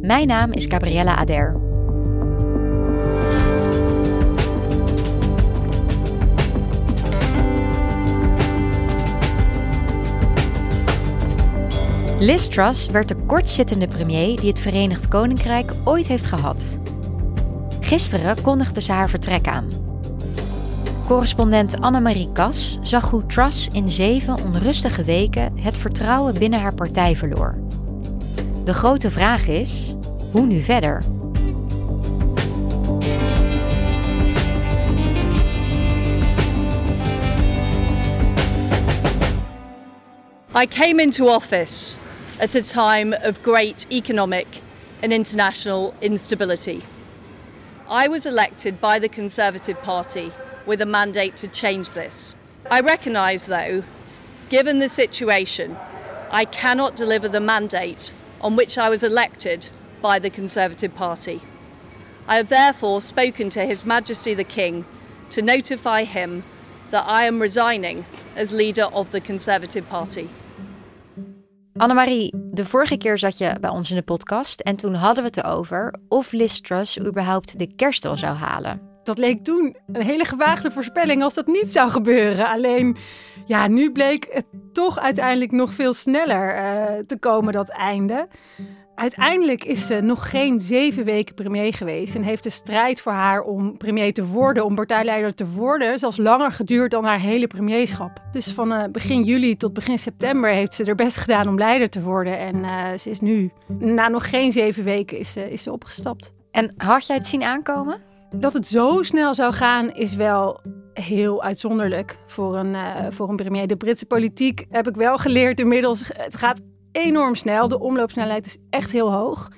Mijn naam is Gabriella Ader. Liz Truss werd de kortzittende premier die het Verenigd Koninkrijk ooit heeft gehad. Gisteren kondigde ze haar vertrek aan. Correspondent Annemarie Kas zag hoe Truss in zeven onrustige weken het vertrouwen binnen haar partij verloor. De grote vraag is: hoe nu verder? I came into office at a time of great economic and international instability. I was elected by the Conservative Party with a mandate to change this. I recognise, though, given the situation, I cannot deliver the mandate on which I was elected by the Conservative Party. I have therefore spoken to His Majesty the King to notify him that I am resigning as leader of the Conservative Party. Annemarie, de vorige keer zat je bij ons in de podcast en toen hadden we het erover of Liz überhaupt de kerst al zou halen. Dat leek toen een hele gewaagde voorspelling als dat niet zou gebeuren. Alleen, ja, nu bleek het toch uiteindelijk nog veel sneller uh, te komen, dat einde. Uiteindelijk is ze nog geen zeven weken premier geweest en heeft de strijd voor haar om premier te worden, om partijleider te worden, zelfs langer geduurd dan haar hele premierschap. Dus van uh, begin juli tot begin september heeft ze er best gedaan om leider te worden en uh, ze is nu, na nog geen zeven weken, is, is ze opgestapt. En had jij het zien aankomen? Dat het zo snel zou gaan is wel heel uitzonderlijk voor een, voor een premier. De Britse politiek heb ik wel geleerd inmiddels. Het gaat enorm snel. De omloopsnelheid is echt heel hoog.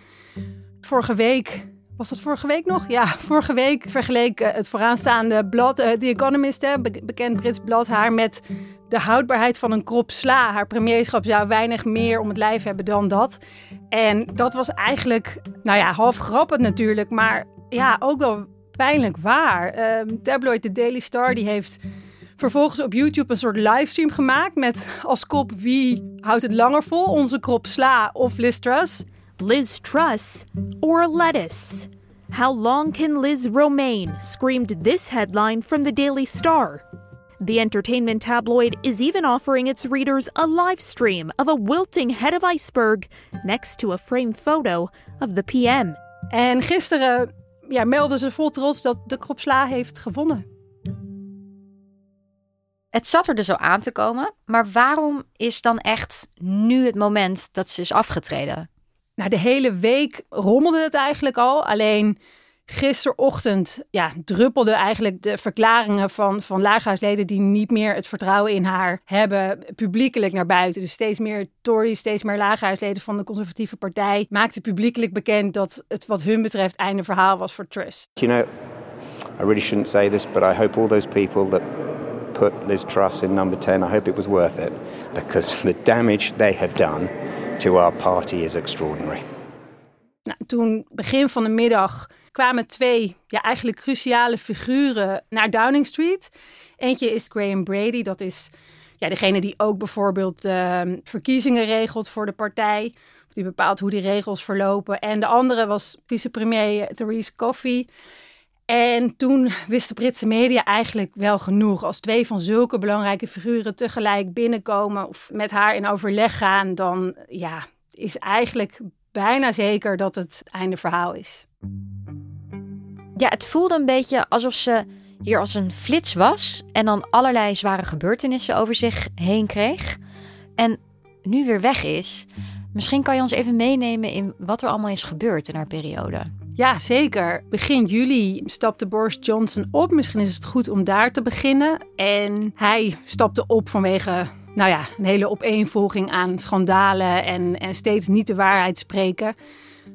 Vorige week, was dat vorige week nog? Ja, vorige week vergeleek het vooraanstaande blad, uh, The Economist, hè, bekend Brits blad, haar met de houdbaarheid van een krop sla. Haar premierschap zou weinig meer om het lijf hebben dan dat. En dat was eigenlijk, nou ja, half grappig natuurlijk, maar ja, ook wel pijnlijk waar. Uh, tabloid The Daily Star die heeft vervolgens op YouTube een soort livestream gemaakt met als kop wie houdt het langer vol, onze krop sla of Liz Truss. Liz Truss or lettuce? How long can Liz remain? screamed this headline from the Daily Star. The entertainment tabloid is even offering its readers a live stream of a wilting head of iceberg next to a framed photo of the PM. En gisteren ja, meldden ze vol trots dat de krop sla heeft gewonnen. Het zat er dus al aan te komen, maar waarom is dan echt nu het moment dat ze is afgetreden? Nou, de hele week rommelde het eigenlijk al. Alleen gisterochtend ja, druppelden eigenlijk de verklaringen van, van lagerhuisleden die niet meer het vertrouwen in haar hebben, publiekelijk naar buiten. Dus steeds meer Tories, steeds meer lagerhuisleden van de conservatieve partij maakten publiekelijk bekend dat het wat hun betreft einde verhaal was voor Trust. You know, I really shouldn't say this, but I hope all those people that put Liz Truss in number 10, I hope it was worth it because the damage they have done to our party is extraordinary. Nou, toen begin van de middag kwamen twee ja, eigenlijk cruciale figuren naar Downing Street. Eentje is Graham Brady, dat is ja, degene die ook bijvoorbeeld uh, verkiezingen regelt voor de partij. Die bepaalt hoe die regels verlopen. En de andere was vicepremier Therese Coffey. En toen wisten Britse media eigenlijk wel genoeg. Als twee van zulke belangrijke figuren tegelijk binnenkomen of met haar in overleg gaan, dan ja, is eigenlijk bijna zeker dat het einde verhaal is. Ja, het voelde een beetje alsof ze hier als een flits was en dan allerlei zware gebeurtenissen over zich heen kreeg. En nu weer weg is. Misschien kan je ons even meenemen in wat er allemaal is gebeurd in haar periode. Ja, zeker. Begin juli stapte Boris Johnson op. Misschien is het goed om daar te beginnen. En hij stapte op vanwege nou ja, een hele opeenvolging aan schandalen en, en steeds niet de waarheid spreken.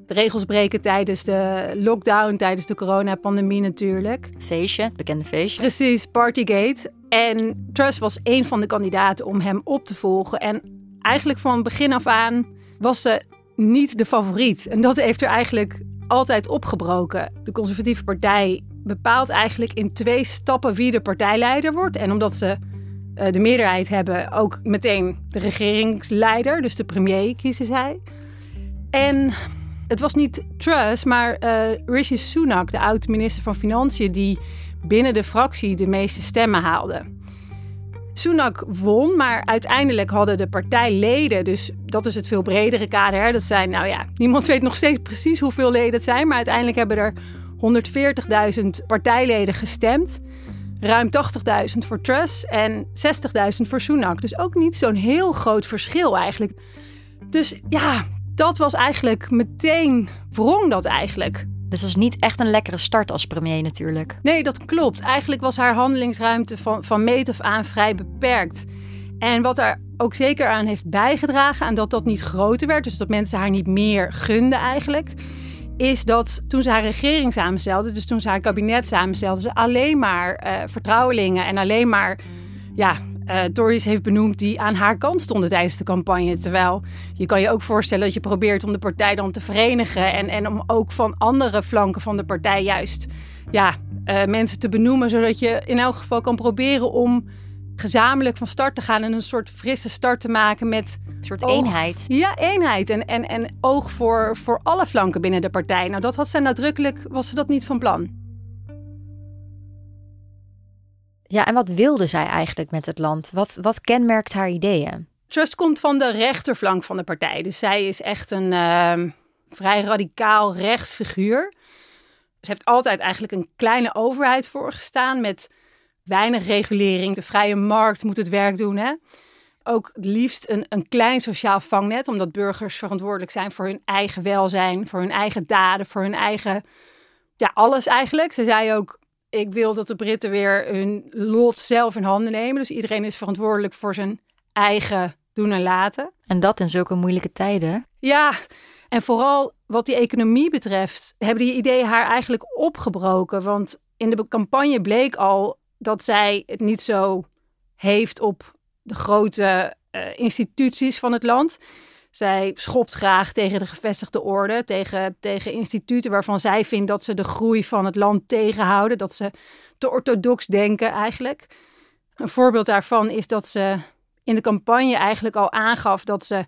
De regels breken tijdens de lockdown, tijdens de coronapandemie natuurlijk. Feestje, bekende feestje. Precies, Partygate. En Truss was een van de kandidaten om hem op te volgen. En eigenlijk van begin af aan was ze niet de favoriet. En dat heeft er eigenlijk altijd opgebroken. De conservatieve partij bepaalt eigenlijk in twee stappen wie de partijleider wordt. En omdat ze uh, de meerderheid hebben, ook meteen de regeringsleider, dus de premier kiezen zij. En het was niet Truss, maar uh, Rishi Sunak, de oud-minister van Financiën, die binnen de fractie de meeste stemmen haalde. Sunak won, maar uiteindelijk hadden de partijleden, dus dat is het veel bredere kader. Hè? Dat zijn, nou ja, niemand weet nog steeds precies hoeveel leden het zijn, maar uiteindelijk hebben er 140.000 partijleden gestemd. Ruim 80.000 voor Truss en 60.000 voor Sunak. Dus ook niet zo'n heel groot verschil eigenlijk. Dus ja, dat was eigenlijk meteen wrong dat eigenlijk. Dus dat is niet echt een lekkere start als premier natuurlijk. Nee, dat klopt. Eigenlijk was haar handelingsruimte van, van meet af aan vrij beperkt. En wat er ook zeker aan heeft bijgedragen aan dat dat niet groter werd, dus dat mensen haar niet meer gunden eigenlijk, is dat toen ze haar regering samenstelde, dus toen ze haar kabinet samenstelde, ze alleen maar uh, vertrouwelingen en alleen maar ja, uh, Tories heeft benoemd die aan haar kant stonden tijdens de campagne. Terwijl je kan je ook voorstellen dat je probeert om de partij dan te verenigen en, en om ook van andere flanken van de partij juist ja, uh, mensen te benoemen, zodat je in elk geval kan proberen om gezamenlijk van start te gaan en een soort frisse start te maken met een soort eenheid. Ja, eenheid en, en, en oog voor, voor alle flanken binnen de partij. Nou, dat had ze nadrukkelijk, was ze dat niet van plan. Ja, en wat wilde zij eigenlijk met het land? Wat, wat kenmerkt haar ideeën? Trust komt van de rechterflank van de partij. Dus zij is echt een uh, vrij radicaal rechtsfiguur. Ze heeft altijd eigenlijk een kleine overheid voorgestaan met weinig regulering. De vrije markt moet het werk doen. Hè? Ook het liefst een, een klein sociaal vangnet, omdat burgers verantwoordelijk zijn voor hun eigen welzijn, voor hun eigen daden, voor hun eigen. Ja, alles eigenlijk. Ze zei ook: ik wil dat de Britten weer hun lot zelf in handen nemen. Dus iedereen is verantwoordelijk voor zijn eigen doen en laten. En dat in zulke moeilijke tijden. Ja, en vooral wat die economie betreft, hebben die ideeën haar eigenlijk opgebroken. Want in de campagne bleek al dat zij het niet zo heeft op de grote uh, instituties van het land. Zij schopt graag tegen de gevestigde orde, tegen, tegen instituten waarvan zij vindt dat ze de groei van het land tegenhouden, dat ze te orthodox denken eigenlijk. Een voorbeeld daarvan is dat ze in de campagne eigenlijk al aangaf dat ze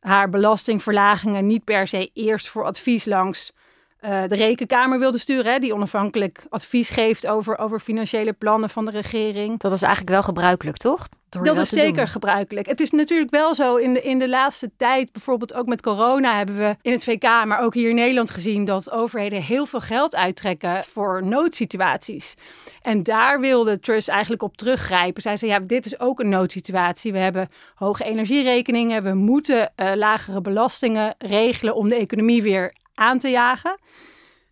haar belastingverlagingen niet per se eerst voor advies langs uh, de rekenkamer wilde sturen, hè, die onafhankelijk advies geeft over, over financiële plannen van de regering. Dat is eigenlijk wel gebruikelijk, toch? Dat is zeker gebruikelijk. Het is natuurlijk wel zo in de, in de laatste tijd, bijvoorbeeld ook met corona, hebben we in het VK, maar ook hier in Nederland gezien dat overheden heel veel geld uittrekken voor noodsituaties. En daar wilde Truss eigenlijk op teruggrijpen. Zij zei: ja, dit is ook een noodsituatie. We hebben hoge energierekeningen, we moeten uh, lagere belastingen regelen om de economie weer aan te jagen.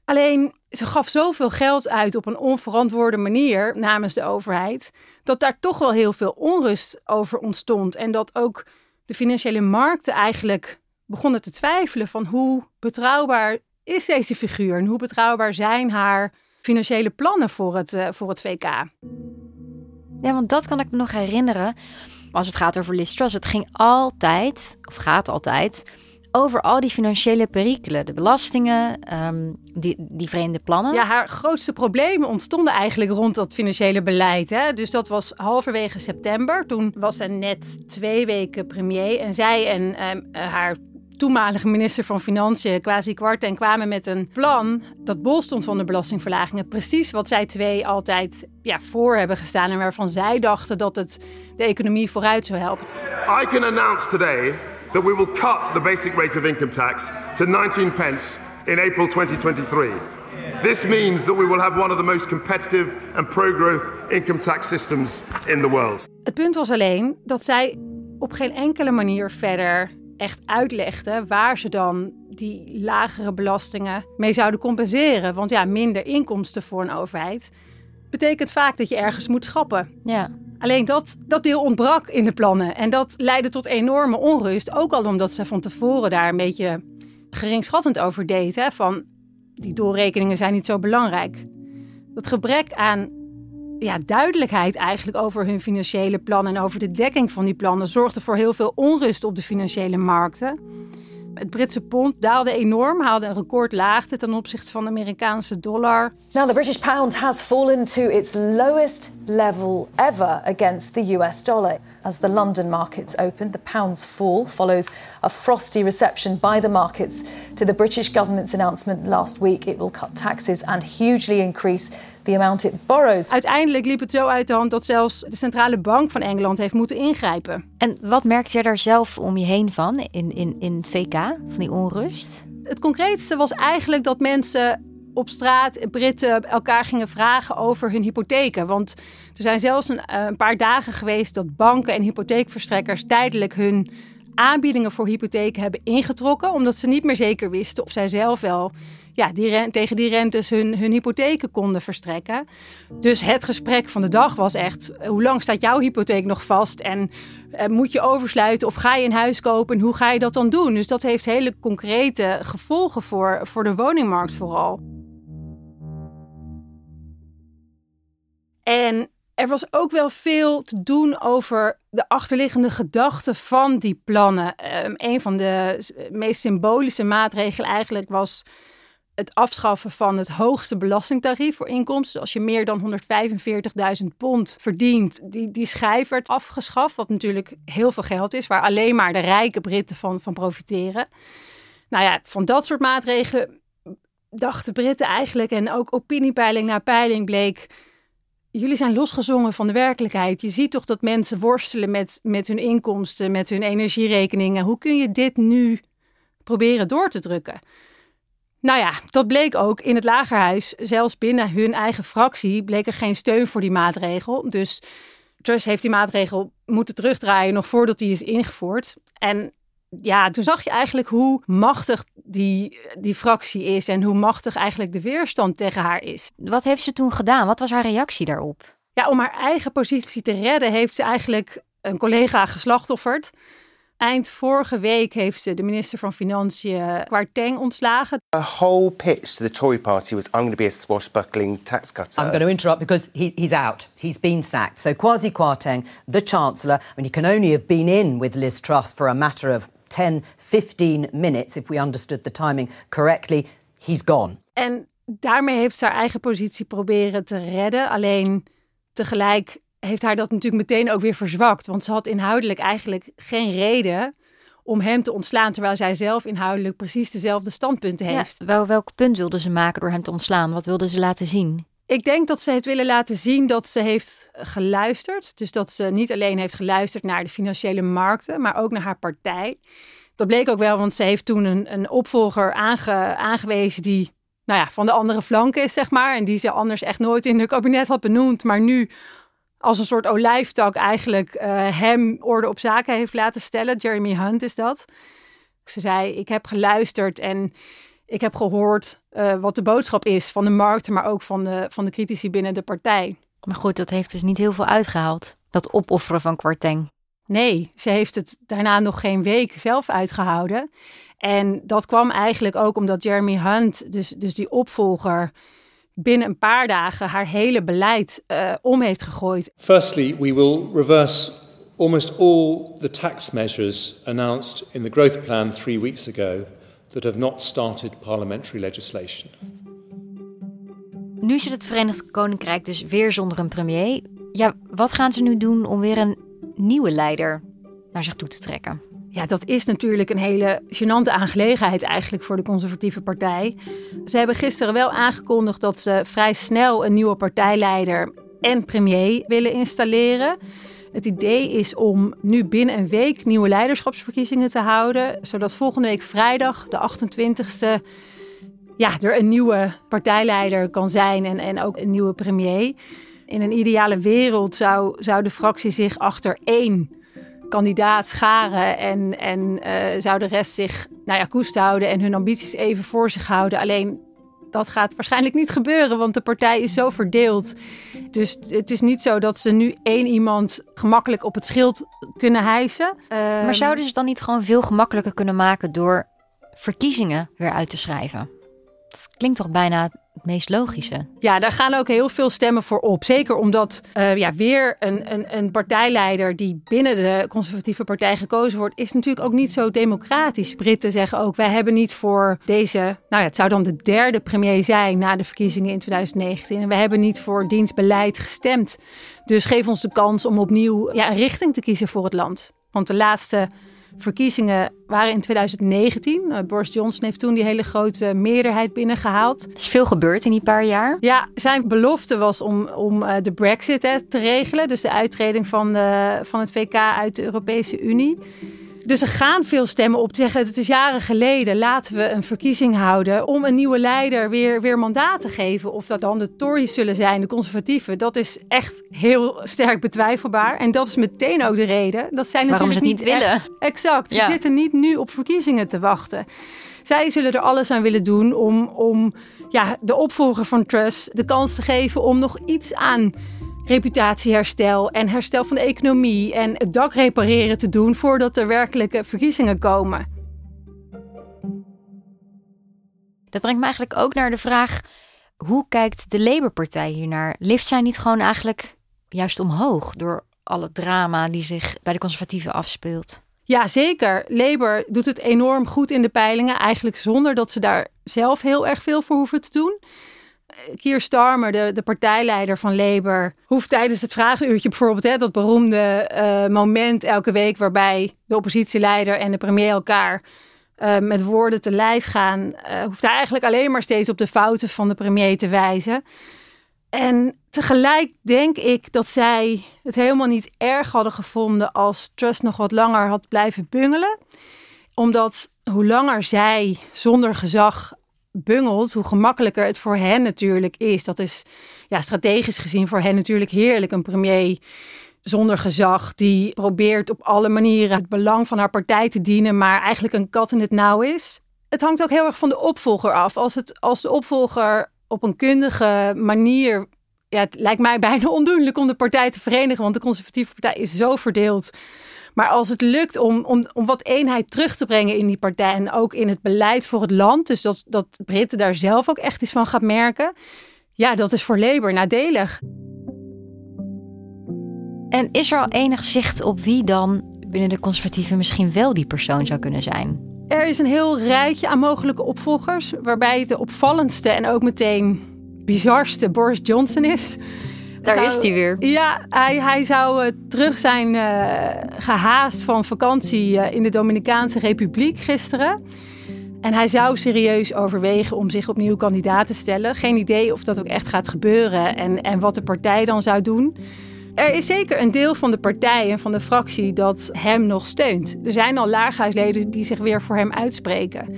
Alleen ze gaf zoveel geld uit op een onverantwoorde manier namens de overheid, dat daar toch wel heel veel onrust over ontstond. En dat ook de financiële markten eigenlijk begonnen te twijfelen van hoe betrouwbaar is deze figuur en hoe betrouwbaar zijn haar financiële plannen voor het, uh, voor het VK. Ja, want dat kan ik me nog herinneren. Als het gaat over Liz het ging altijd, of gaat altijd, over al die financiële perikelen, de belastingen, ehm, die, die vreemde plannen. Ja, haar grootste problemen ontstonden eigenlijk rond dat financiële beleid. Hè? Dus dat was halverwege september. Toen was ze net twee weken premier en zij en ehm, eh, haar toenmalige minister van Financiën, Kwasi Kwarten, kwamen met een plan dat bol stond van de belastingverlagingen. Precies wat zij twee altijd ja, voor hebben gestaan en waarvan zij dachten dat het de economie vooruit zou helpen. I can announce today that we will cut the basic rate of income tax to 19 pence in April 2023. This means that we will have one of the most competitive and pro-growth income tax systems in the world. Het punt was alleen dat zij op geen enkele manier verder echt uitlegde waar ze dan die lagere belastingen mee zouden compenseren. Want ja, minder inkomsten voor een overheid betekent vaak dat je ergens moet schappen. Ja. Alleen dat, dat deel ontbrak in de plannen. En dat leidde tot enorme onrust. Ook al omdat ze van tevoren daar een beetje geringschattend over deed. Hè, van die doorrekeningen zijn niet zo belangrijk. Dat gebrek aan ja, duidelijkheid eigenlijk over hun financiële plannen en over de dekking van die plannen zorgde voor heel veel onrust op de financiële markten. Het Britse pond daalde enorm, haalde een recordlaagte ten opzichte van de Amerikaanse dollar. Now the British pound has fallen to its lowest level ever against the US dollar. As the London markets opened, the pound's fall follows a frosty reception by the markets to the British government's announcement last week it will cut taxes and hugely increase the amount it borrows. Uiteindelijk liep het zo uit de hand dat zelfs de centrale bank van Engeland heeft moeten ingrijpen. En wat merkte je daar zelf om je heen van in, in, in het VK, van die onrust? Het concreetste was eigenlijk dat mensen op straat, Britten, elkaar gingen vragen over hun hypotheken. Want er zijn zelfs een, een paar dagen geweest dat banken en hypotheekverstrekkers tijdelijk hun aanbiedingen voor hypotheken hebben ingetrokken, omdat ze niet meer zeker wisten of zij zelf wel ja, die tegen die rentes hun, hun hypotheken konden verstrekken. Dus het gesprek van de dag was echt: hoe lang staat jouw hypotheek nog vast? En eh, moet je oversluiten of ga je een huis kopen? En hoe ga je dat dan doen? Dus dat heeft hele concrete gevolgen voor, voor de woningmarkt vooral. En er was ook wel veel te doen over de achterliggende gedachten van die plannen. Um, een van de meest symbolische maatregelen eigenlijk was het afschaffen van het hoogste belastingtarief voor inkomsten. Dus als je meer dan 145.000 pond verdient, die, die schijf werd afgeschaft. Wat natuurlijk heel veel geld is, waar alleen maar de rijke Britten van, van profiteren. Nou ja, van dat soort maatregelen dachten Britten eigenlijk, en ook opiniepeiling na peiling bleek jullie zijn losgezongen van de werkelijkheid. Je ziet toch dat mensen worstelen met, met hun inkomsten, met hun energierekeningen. Hoe kun je dit nu proberen door te drukken? Nou ja, dat bleek ook in het lagerhuis. Zelfs binnen hun eigen fractie bleek er geen steun voor die maatregel. Dus Truss heeft die maatregel moeten terugdraaien nog voordat die is ingevoerd. En ja, toen zag je eigenlijk hoe machtig die, die fractie is en hoe machtig eigenlijk de weerstand tegen haar is. Wat heeft ze toen gedaan? Wat was haar reactie daarop? Ja, om haar eigen positie te redden heeft ze eigenlijk een collega geslachtofferd. Eind vorige week heeft ze de minister van Financiën Kwarteng ontslagen. A whole pitch to the Tory party was I'm going to be a swashbuckling tax cutter. I'm going to interrupt because he, he's out. He's been sacked. So Kwasi Kwarteng, the Chancellor, I mean, he can only have been in with Liz Truss for a matter of 10, 15 minutes, if we understood the timing correctly. He's gone. En daarmee heeft ze haar eigen positie proberen te redden. Alleen tegelijk heeft haar dat natuurlijk meteen ook weer verzwakt. Want ze had inhoudelijk eigenlijk geen reden om hem te ontslaan, terwijl zij zelf inhoudelijk precies dezelfde standpunten heeft. Ja, wel, welk punt wilde ze maken door hem te ontslaan? Wat wilde ze laten zien? Ik denk dat ze heeft willen laten zien dat ze heeft geluisterd. Dus dat ze niet alleen heeft geluisterd naar de financiële markten, maar ook naar haar partij. Dat bleek ook wel, want ze heeft toen een, een opvolger aange, aangewezen die nou ja, van de andere flank is, zeg maar. En die ze anders echt nooit in het kabinet had benoemd, maar nu als een soort olijftak eigenlijk uh, hem orde op zaken heeft laten stellen. Jeremy Hunt is dat. Ze zei, ik heb geluisterd en ik heb gehoord uh, wat de boodschap is van de markt, maar ook van de, van de critici binnen de partij. Maar goed, dat heeft dus niet heel veel uitgehaald, dat opofferen van Kwarteng. Nee, ze heeft het daarna nog geen week zelf uitgehouden. En dat kwam eigenlijk ook omdat Jeremy Hunt, dus, dus die opvolger, binnen een paar dagen haar hele beleid uh, om heeft gegooid. Firstly, we will reverse almost all the tax measures announced in the growth plan three weeks ago that have not started parliamentary legislation. Nu zit het Verenigd Koninkrijk dus weer zonder een premier. Ja, wat gaan ze nu doen om weer een nieuwe leider naar zich toe te trekken? Ja, dat is natuurlijk een hele gênante aangelegenheid eigenlijk voor de conservatieve partij. Ze hebben gisteren wel aangekondigd dat ze vrij snel een nieuwe partijleider en premier willen installeren. Het idee is om nu binnen een week nieuwe leiderschapsverkiezingen te houden, zodat volgende week vrijdag, de 28e, ja, er een nieuwe partijleider kan zijn en, en ook een nieuwe premier. In een ideale wereld zou, zou de fractie zich achter één kandidaat scharen en, en uh, zou de rest zich nou ja, koest houden en hun ambities even voor zich houden. Alleen dat gaat waarschijnlijk niet gebeuren, want de partij is zo verdeeld. Dus het is niet zo dat ze nu één iemand gemakkelijk op het schild kunnen hijsen. Maar ehm, zouden ze dan niet gewoon veel gemakkelijker kunnen maken door verkiezingen weer uit te schrijven. Dat klinkt toch bijna het meest logische. Ja, daar gaan ook heel veel stemmen voor op. Zeker omdat uh, ja, weer een, een, een partijleider die binnen de conservatieve partij gekozen wordt, is natuurlijk ook niet zo democratisch. Britten zeggen ook, wij hebben niet voor deze, nou ja, het zou dan de derde premier zijn na de verkiezingen in 2019. En we hebben niet voor dienstbeleid gestemd. Dus geef ons de kans om opnieuw ja, een richting te kiezen voor het land. Want de laatste verkiezingen waren in 2019. Uh, Boris Johnson heeft toen die hele grote meerderheid binnengehaald. Er is veel gebeurd in die paar jaar. Ja, zijn belofte was om, om uh, de brexit hè, te regelen. Dus de uittreding van, de, van het VK uit de Europese Unie. Dus er gaan veel stemmen op te zeggen: het is jaren geleden, laten we een verkiezing houden om een nieuwe leider weer, weer mandaat te geven. Of dat dan de Tories zullen zijn, de conservatieven, dat is echt heel sterk betwijfelbaar. En dat is meteen ook de reden dat zij Waarom natuurlijk ze het niet willen. exact. Ze zitten niet nu op verkiezingen te wachten. Zij zullen er alles aan willen doen om, om ja, de opvolger van Truss de kans te geven om nog iets aan reputatieherstel en herstel van de economie en het dak repareren te doen voordat er werkelijke verkiezingen komen. Dat brengt me eigenlijk ook naar de vraag: hoe kijkt de Labour-partij hiernaar? Lift zij niet gewoon eigenlijk juist omhoog door alle drama die zich bij de conservatieven afspeelt? Ja, zeker. Labour doet het enorm goed in de peilingen, eigenlijk zonder dat ze daar zelf heel erg veel voor hoeven te doen. Keir Starmer, de, de partijleider van Labour, hoeft tijdens het vragenuurtje bijvoorbeeld, hè, dat beroemde uh, moment elke week waarbij de oppositieleider en de premier elkaar uh, met woorden te lijf gaan, uh, hoeft hij eigenlijk alleen maar steeds op de fouten van de premier te wijzen. En tegelijk denk ik dat zij het helemaal niet erg hadden gevonden als Trust nog wat langer had blijven bungelen. Omdat hoe langer zij zonder gezag bungelt, hoe gemakkelijker het voor hen natuurlijk is. Dat is ja, strategisch gezien voor hen natuurlijk heerlijk. Een premier zonder gezag die probeert op alle manieren het belang van haar partij te dienen, maar eigenlijk een kat in het nauw is. Het hangt ook heel erg van de opvolger af. Als, het, als de opvolger op een kundige manier. Ja, het lijkt mij bijna ondoenlijk om de partij te verenigen, want de conservatieve partij is zo verdeeld. Maar als het lukt om, om, om wat eenheid terug te brengen in die partij en ook in het beleid voor het land, dus dat, dat Britten daar zelf ook echt iets van gaat merken, ja, dat is voor Labour nadelig. En is er al enig zicht op wie dan binnen de conservatieven misschien wel die persoon zou kunnen zijn? Er is een heel rijtje aan mogelijke opvolgers, waarbij de opvallendste en ook meteen bizarste Boris Johnson is. Daar zou, is hij weer. Ja, hij, hij zou uh, terug zijn uh, gehaast van vakantie uh, in de Dominicaanse Republiek gisteren. En hij zou serieus overwegen om zich opnieuw kandidaat te stellen. Geen idee of dat ook echt gaat gebeuren en, en wat de partij dan zou doen. Er is zeker een deel van de partij en van de fractie dat hem nog steunt. Er zijn al laaghuisleden die zich weer voor hem uitspreken.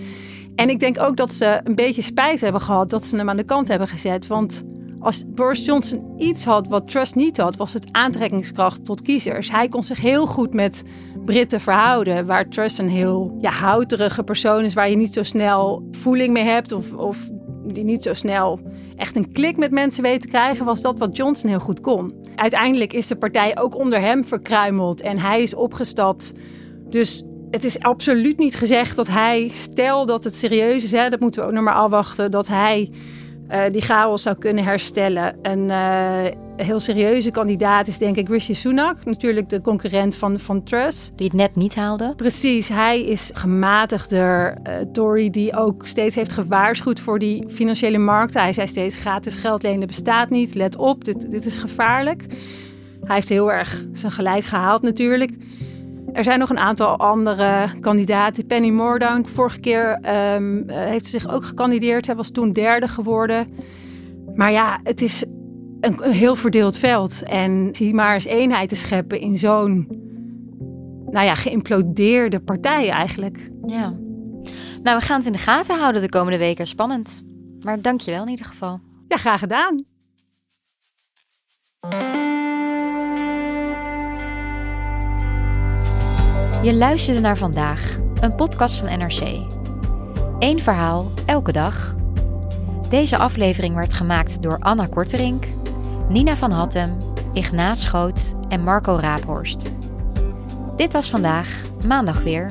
En ik denk ook dat ze een beetje spijt hebben gehad dat ze hem aan de kant hebben gezet. Want als Boris Johnson iets had wat Truss niet had, was het aantrekkingskracht tot kiezers. Hij kon zich heel goed met Britten verhouden, waar Truss een heel ja, houterige persoon is, waar je niet zo snel voeling mee hebt of, of die niet zo snel echt een klik met mensen weet te krijgen, was dat wat Johnson heel goed kon. Uiteindelijk is de partij ook onder hem verkruimeld en hij is opgestapt. Dus het is absoluut niet gezegd dat hij, stel dat het serieus is, hè, dat moeten we ook nog maar afwachten, dat hij uh, die chaos zou kunnen herstellen. Een uh, heel serieuze kandidaat is denk ik Rishi Sunak, natuurlijk de concurrent van, van Truss. Die het net niet haalde. Precies, hij is gematigder uh, Tory die ook steeds heeft gewaarschuwd voor die financiële markten. Hij zei steeds gratis geld lenen bestaat niet, let op, dit, dit is gevaarlijk. Hij heeft heel erg zijn gelijk gehaald natuurlijk. Er zijn nog een aantal andere kandidaten. Penny Mordaunt, vorige keer um, heeft ze zich ook gekandideerd. Hij was toen derde geworden. Maar ja, het is een, een heel verdeeld veld. En zie maar eens eenheid te scheppen in zo'n nou ja, geïmplodeerde partij eigenlijk. Ja. Nou, we gaan het in de gaten houden de komende weken. Spannend. Maar dank je wel in ieder geval. Ja, graag gedaan. Je luisterde naar vandaag, een podcast van NRC. Eén verhaal, elke dag. Deze aflevering werd gemaakt door Anna Korterink, Nina van Hattem, Ignaat Schoot en Marco Raaphorst. Dit was vandaag, maandag weer.